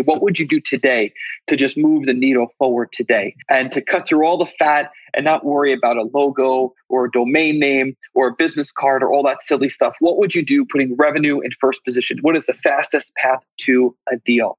what would you do today to just move the needle forward today and to cut through all the fat and not worry about a logo or a domain name or a business card or all that silly stuff? What would you do putting revenue in first position? What is the fastest path to a deal?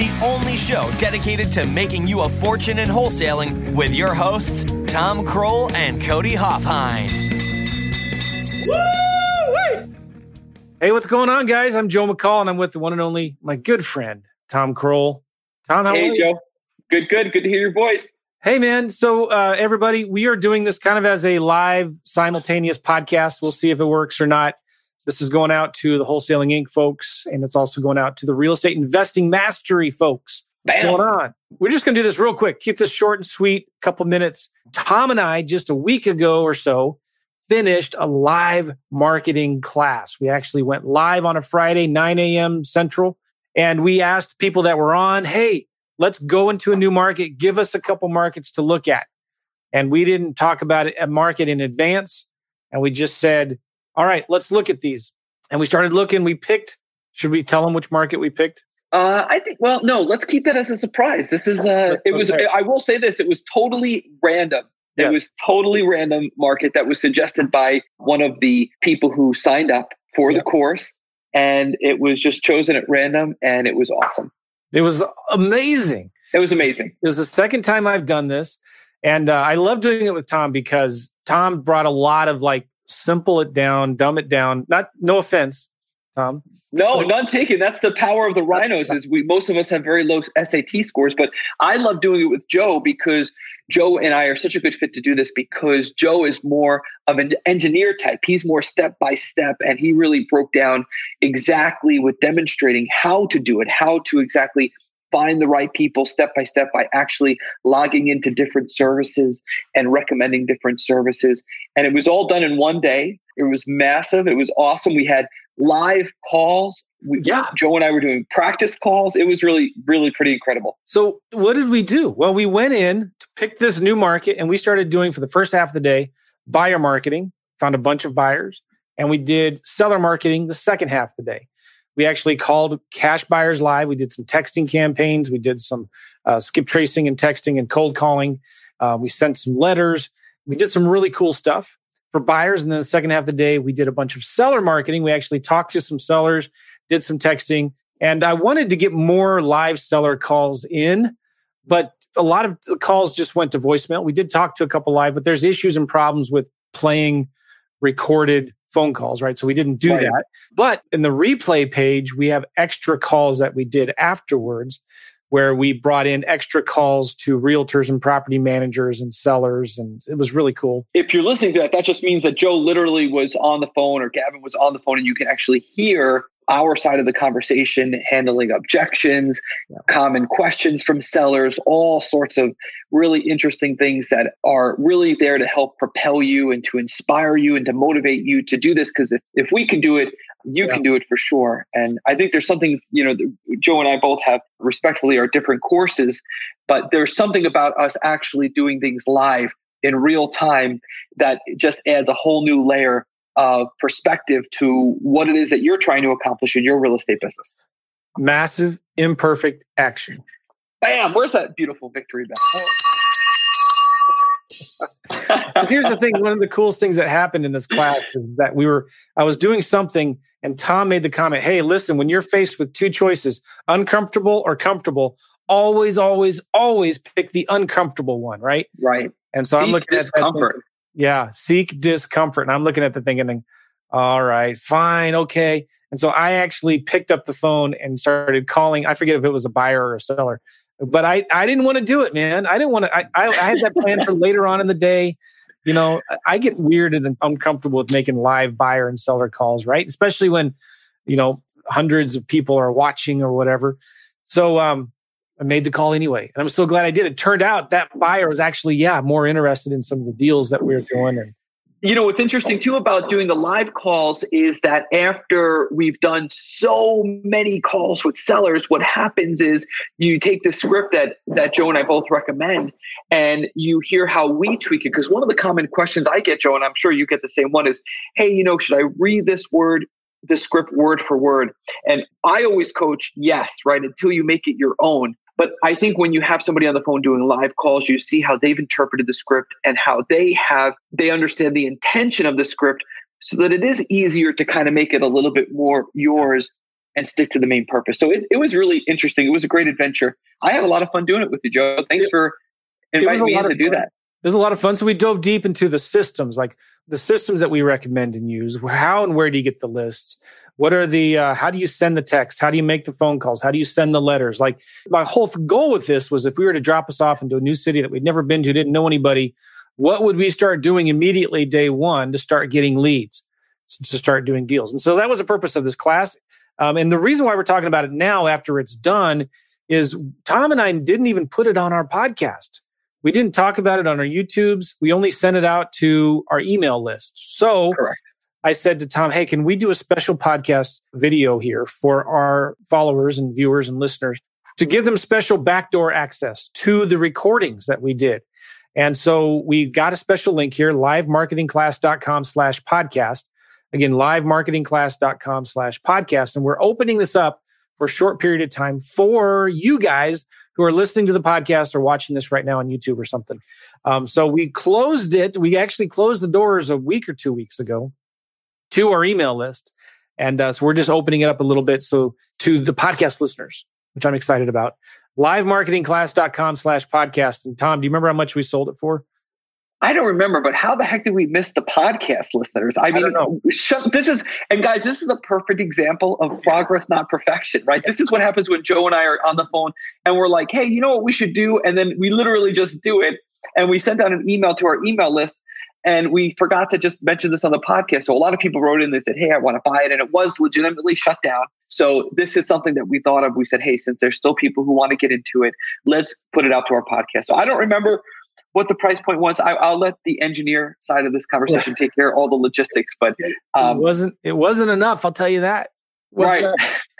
the only show dedicated to making you a fortune in wholesaling with your hosts, Tom Krol and Cody Hofhine. Hey, what's going on, guys? I'm Joe McCall, and I'm with the one and only my good friend, Tom Krol. Tom, how hey, are you? Joe. Good, good. Good to hear your voice. Hey, man. So, uh, everybody, we are doing this kind of as a live, simultaneous podcast. We'll see if it works or not. This is going out to the Wholesaling Inc. folks, and it's also going out to the Real Estate Investing Mastery folks. What's going on? We're just going to do this real quick. Keep this short and sweet, a couple minutes. Tom and I, just a week ago or so, finished a live marketing class. We actually went live on a Friday, 9 a.m. Central, and we asked people that were on, hey, let's go into a new market. Give us a couple markets to look at. And we didn't talk about it, a market in advance. And we just said, all right, let's look at these. And we started looking. We picked, should we tell them which market we picked? Uh, I think. Well, no. Let's keep that as a surprise. This is. Uh, it was. there. I will say this. It was totally random. It was totally random market that was suggested by one of the people who signed up for the course, and it was just chosen at random, and it was awesome. It was amazing. It was amazing. It was the second time I've done this. And uh, I love doing it with Tom because Tom brought a lot of like simple it down, dumb it down. Not, no offense, Tom. No, none taken. That's the power of the rhinos. Is we most of us have very low SAT scores, but I love doing it with Joe because Joe and I are such a good fit to do this because Joe is more of an engineer type. He's more step by step, and he really broke down exactly with demonstrating how to do it, how to exactly find the right people step by step by actually logging into different services and recommending different services. And it was all done in one day. It was massive. It was awesome. We had live calls. We, Yeah. Joe and I were doing practice calls. It was really, really pretty incredible. So what did we do? Well, we went in to pick this new market and we started doing for the first half of the day buyer marketing, found a bunch of buyers, and we did seller marketing the second half of the day. We actually called cash buyers live. We did some texting campaigns. We did some uh, skip tracing and texting and cold calling. Uh, we sent some letters. We did some really cool stuff for buyers. And then the second half of the day, we did a bunch of seller marketing. We actually talked to some sellers, did some texting, and I wanted to get more live seller calls in, but a lot of the calls just went to voicemail. We did talk to a couple live, but there's issues and problems with playing recorded phone calls, right? So we didn't do Right. that. But in the replay page, we have extra calls that we did afterwards where we brought in extra calls to realtors and property managers and sellers. And it was really cool. If you're listening to that, that just means that Joe literally was on the phone or Gavin was on the phone and you can actually hear our side of the conversation, handling objections, common questions from sellers, all sorts of really interesting things that are really there to help propel you and to inspire you and to motivate you to do this. Because if, if we can do it, you Yeah. can do it for sure. And I think there's something, you know, Joe and I both have respectfully our different courses, but there's something about us actually doing things live in real time that just adds a whole new layer of perspective to what it is that you're trying to accomplish in your real estate business. Massive, imperfect action. Bam! Where's that beautiful victory bell? But here's the thing one of the coolest things that happened in this class is that we were i was doing something and tom made the comment hey listen when you're faced with two choices uncomfortable or comfortable always always always pick the uncomfortable one right? Right. and so i'm Seek looking at that thing- discomfort. yeah seek discomfort. And i'm looking at the thing and thinking, all right fine okay. And so i actually picked up the phone and started calling i forget if it was a buyer or a seller but i i didn't want to do it man. I didn't want to I, I i had that plan for later on in the day you know I- get weird and uncomfortable with making live buyer and seller calls right especially when you know hundreds of people are watching or whatever so um I made the call anyway. And I'm so glad I did. It turned out that buyer was actually, yeah, more interested in some of the deals that we were doing. And you know what's interesting too about doing the live calls is that after we've done so many calls with sellers what happens is you take the script that that joe and i both recommend and you hear how we tweak it. Because one of the common questions i get joe and i'm sure you get the same one is hey you know should i read this word the script word for word? And i always coach yes right until you make it your own but I think when you have somebody on the phone doing live calls, you see how they've interpreted the script and how they have, they understand the intention of the script so that it is easier to kind of make it a little bit more yours and stick to the main purpose. So it, it was really interesting. It was a great adventure. I had a lot of fun doing it with you, Joe. Thanks for inviting me in to do that. Was a lot of fun. So we dove deep into the systems, like the systems that we recommend and use. How and where do you get the lists? What are the, uh, how do you send the text? How do you make the phone calls? How do you send the letters? Like my whole goal with this was if we were to drop us off into a new city that we'd never been to, didn't know anybody, what would we start doing immediately day one to start getting leads, to start doing deals? And so that was the purpose of this class. Um, and the reason why we're talking about it now after it's done is Tom and I didn't even put it on our podcast. We didn't talk about it on our YouTubes. We only sent it out to our email list. So Correct. I said to Tom, hey, can we do a special podcast video here for our followers and viewers and listeners to give them special backdoor access to the recordings that we did? And so we got a special link here, livemarketingclass.com slash podcast. Again, livemarketingclass.com slash podcast. And we're opening this up for a short period of time for you guys who are listening to the podcast or watching this right now on YouTube or something. Um, so we closed it. We actually closed the doors a week or two weeks ago to our email list. And uh, so we're just opening it up a little bit. So to the podcast listeners, which I'm excited about, livemarketingclass.com slash podcast. And Tom, do you remember how much we sold it for? I don't remember, but how the heck did we miss the podcast listeners? I mean, I this is, and guys, this is a perfect example of progress, not perfection, right? This is what happens when Joe and I are on the phone and we're like, hey, you know what we should do? And then we literally just do it. And we sent out an email to our email list and we forgot to just mention this on the podcast. So a lot of people wrote in, they said, Hey, I want to buy it. And it was legitimately shut down. So this is something that we thought of. We said, Hey, since there's still people who want to get into it, let's put it out to our podcast. So I don't remember what the price point was. I, will let the engineer side of this conversation take care of all the logistics, but um, it wasn't, it wasn't enough. I'll tell you that. Right.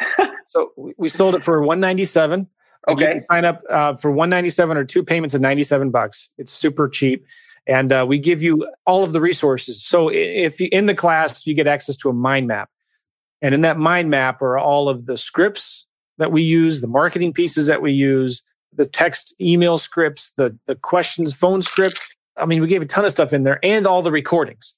so we sold it for 197. Okay. sign up uh, for 197 or two payments of 97 bucks. It's super cheap and uh, we give you all of the resources. So if you, in the class you get access to a mind map, and in that mind map are all of the scripts that we use, the marketing pieces that we use, the text email scripts, the the questions phone scripts. I mean, we gave a ton of stuff in there, and all the recordings.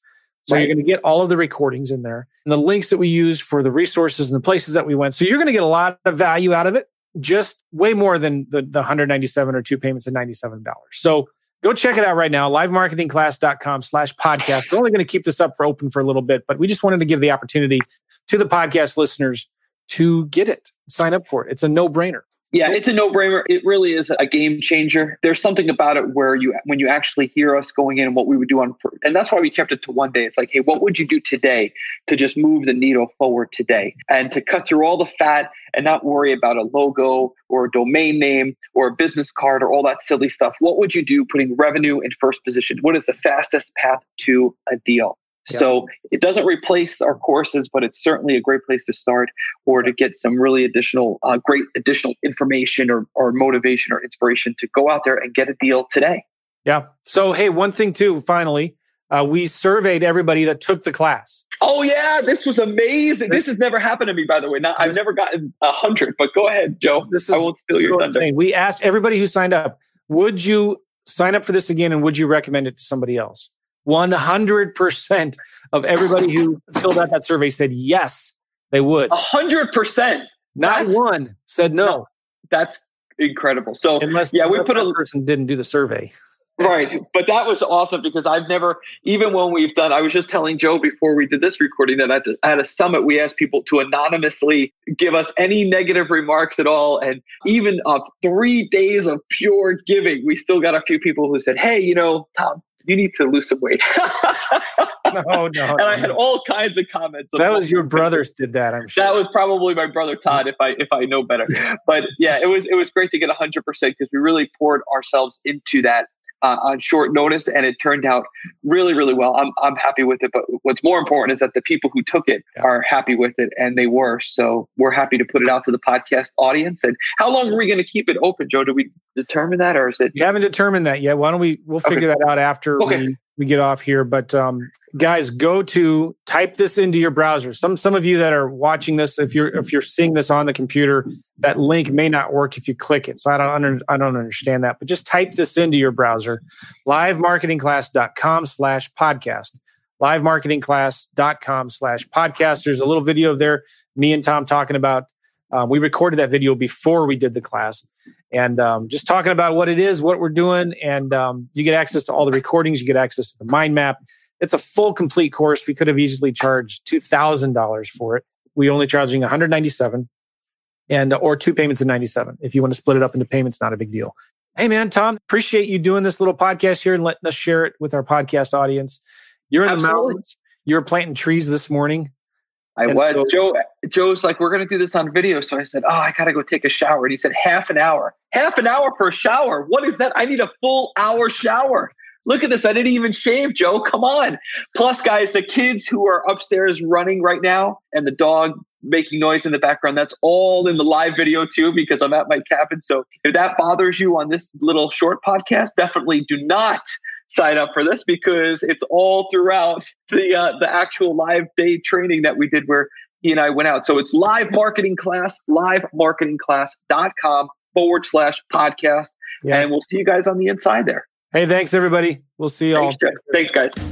So right. you're going to get all of the recordings in there, and the links that we used for the resources and the places that we went. So you're going to get a lot of value out of it, just way more than the the 197 or two payments of 97 dollars. So go check it out right now livemarketingclass.com slash podcast we're only going to keep this up for open for a little bit but we just wanted to give the opportunity to the podcast listeners to get it sign up for it it's a no-brainer yeah, it's a no-brainer. It really is a game changer. There's something about it where you when you actually hear us going in and what we would do on and that's why we kept it to one day. It's like, hey, what would you do today to just move the needle forward today and to cut through all the fat and not worry about a logo or a domain name or a business card or all that silly stuff. What would you do putting revenue in first position? What is the fastest path to a deal? So it doesn't replace our courses, but it's certainly a great place to start or to get some really additional, uh, great additional information or, or motivation or inspiration to go out there and get a deal today. Yeah. So, hey, one thing too, finally, uh, we surveyed everybody that took the class. Oh yeah, this was amazing. This, has never happened to me, by the way. Not, I've never gotten a hundred, but go ahead, Joe. This is, I won't steal your thunder. We asked everybody who signed up, would you sign up for this again, and would you recommend it to somebody else? 100% of everybody who filled out that survey said yes, they would. 100%. Not that's, one said no. no. That's incredible. So, Unless yeah, we put a person didn't do the survey. right. But that was awesome because I've never, even when we've done, I was just telling Joe before we did this recording that at, the, at a summit, we asked people to anonymously give us any negative remarks at all. And even of three days of pure giving, we still got a few people who said, Hey, you know, Tom, you need to lose some weight. no, no. and I had all kinds of comments. That was your brothers did that. I'm sure that was probably my brother Todd, if I if I know better. But yeah, it was it was great to get 100 percent because we really poured ourselves into that uh, on short notice, and it turned out really, really well. I'm I'm happy with it. But what's more important is that the people who took it yeah. are happy with it, and they were. So we're happy to put it out to the podcast audience. And how long are we going to keep it open, Joe? Do we determine that, or is it? You haven't determined that yet. Why don't we? We'll figure okay. that out after okay. we we get off here. But um, guys, go to type this into your browser. Some some of you that are watching this, if you're if you're seeing this on the computer, that link may not work if you click it. So I don't under, I don't understand that. But just type this into your browser, livemarketingclass.com slash podcast. Livemarketingclass.com slash podcast. There's a little video of there, me and Tom talking about. Uh, we recorded that video before we did the class and um, just talking about what it is, what we're doing, and um, you get access to all the recordings. You get access to the mind map. It's a full, complete course. We could have easily charged two thousand dollars for it. We only charging one hundred ninety seven, and or two payments of ninety seven. If you want to split it up into payments, not a big deal. Hey man, Tom, appreciate you doing this little podcast here and letting us share it with our podcast audience. You're in Absolutely. the mountains. You were planting trees this morning. I and was. So, Joe Joe's like, we're gonna do this on video. So I said, Oh, I gotta go take a shower. And he said, half an hour. Half an hour for a shower. What is that? I need a full hour shower. Look at this. I didn't even shave, Joe. Come on. Plus, guys, the kids who are upstairs running right now and the dog making noise in the background, that's all in the live video too, because I'm at my cabin. So if that bothers you on this little short podcast, definitely do not sign up for this because it's all throughout the uh, the actual live day training that we did where he and I went out. So it's live marketing class, livemarketingclass.com forward slash podcast. Yes. And we'll see you guys on the inside there. Hey, thanks everybody. We'll see you thanks, all. Thanks, guys.